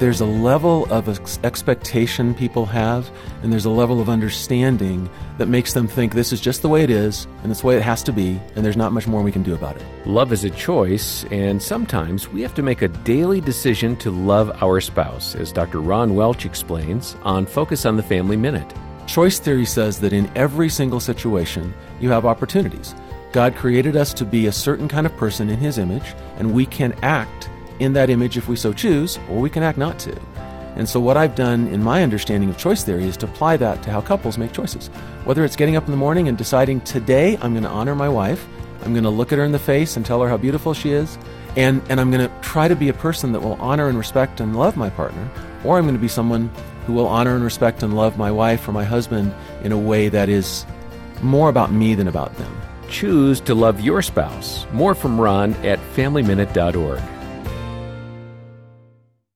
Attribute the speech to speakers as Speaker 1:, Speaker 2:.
Speaker 1: there's a level of ex- expectation people have, and there's a level of understanding that makes them think this is just the way it is, and it's the way it has to be, and there's not much more we can do about it.
Speaker 2: Love is a choice, and sometimes we have to make a daily decision to love our spouse, as Dr. Ron Welch explains on Focus on the Family Minute.
Speaker 1: Choice theory says that in every single situation, you have opportunities. God created us to be a certain kind of person in His image, and we can act in that image if we so choose, or we can act not to. And so, what I've done in my understanding of choice theory is to apply that to how couples make choices. Whether it's getting up in the morning and deciding, today I'm going to honor my wife, I'm going to look at her in the face and tell her how beautiful she is, and, and I'm going to try to be a person that will honor and respect and love my partner, or I'm going to be someone who will honor and respect and love my wife or my husband in a way that is more about me than about them.
Speaker 2: Choose to love your spouse. More from Ron at FamilyMinute.org.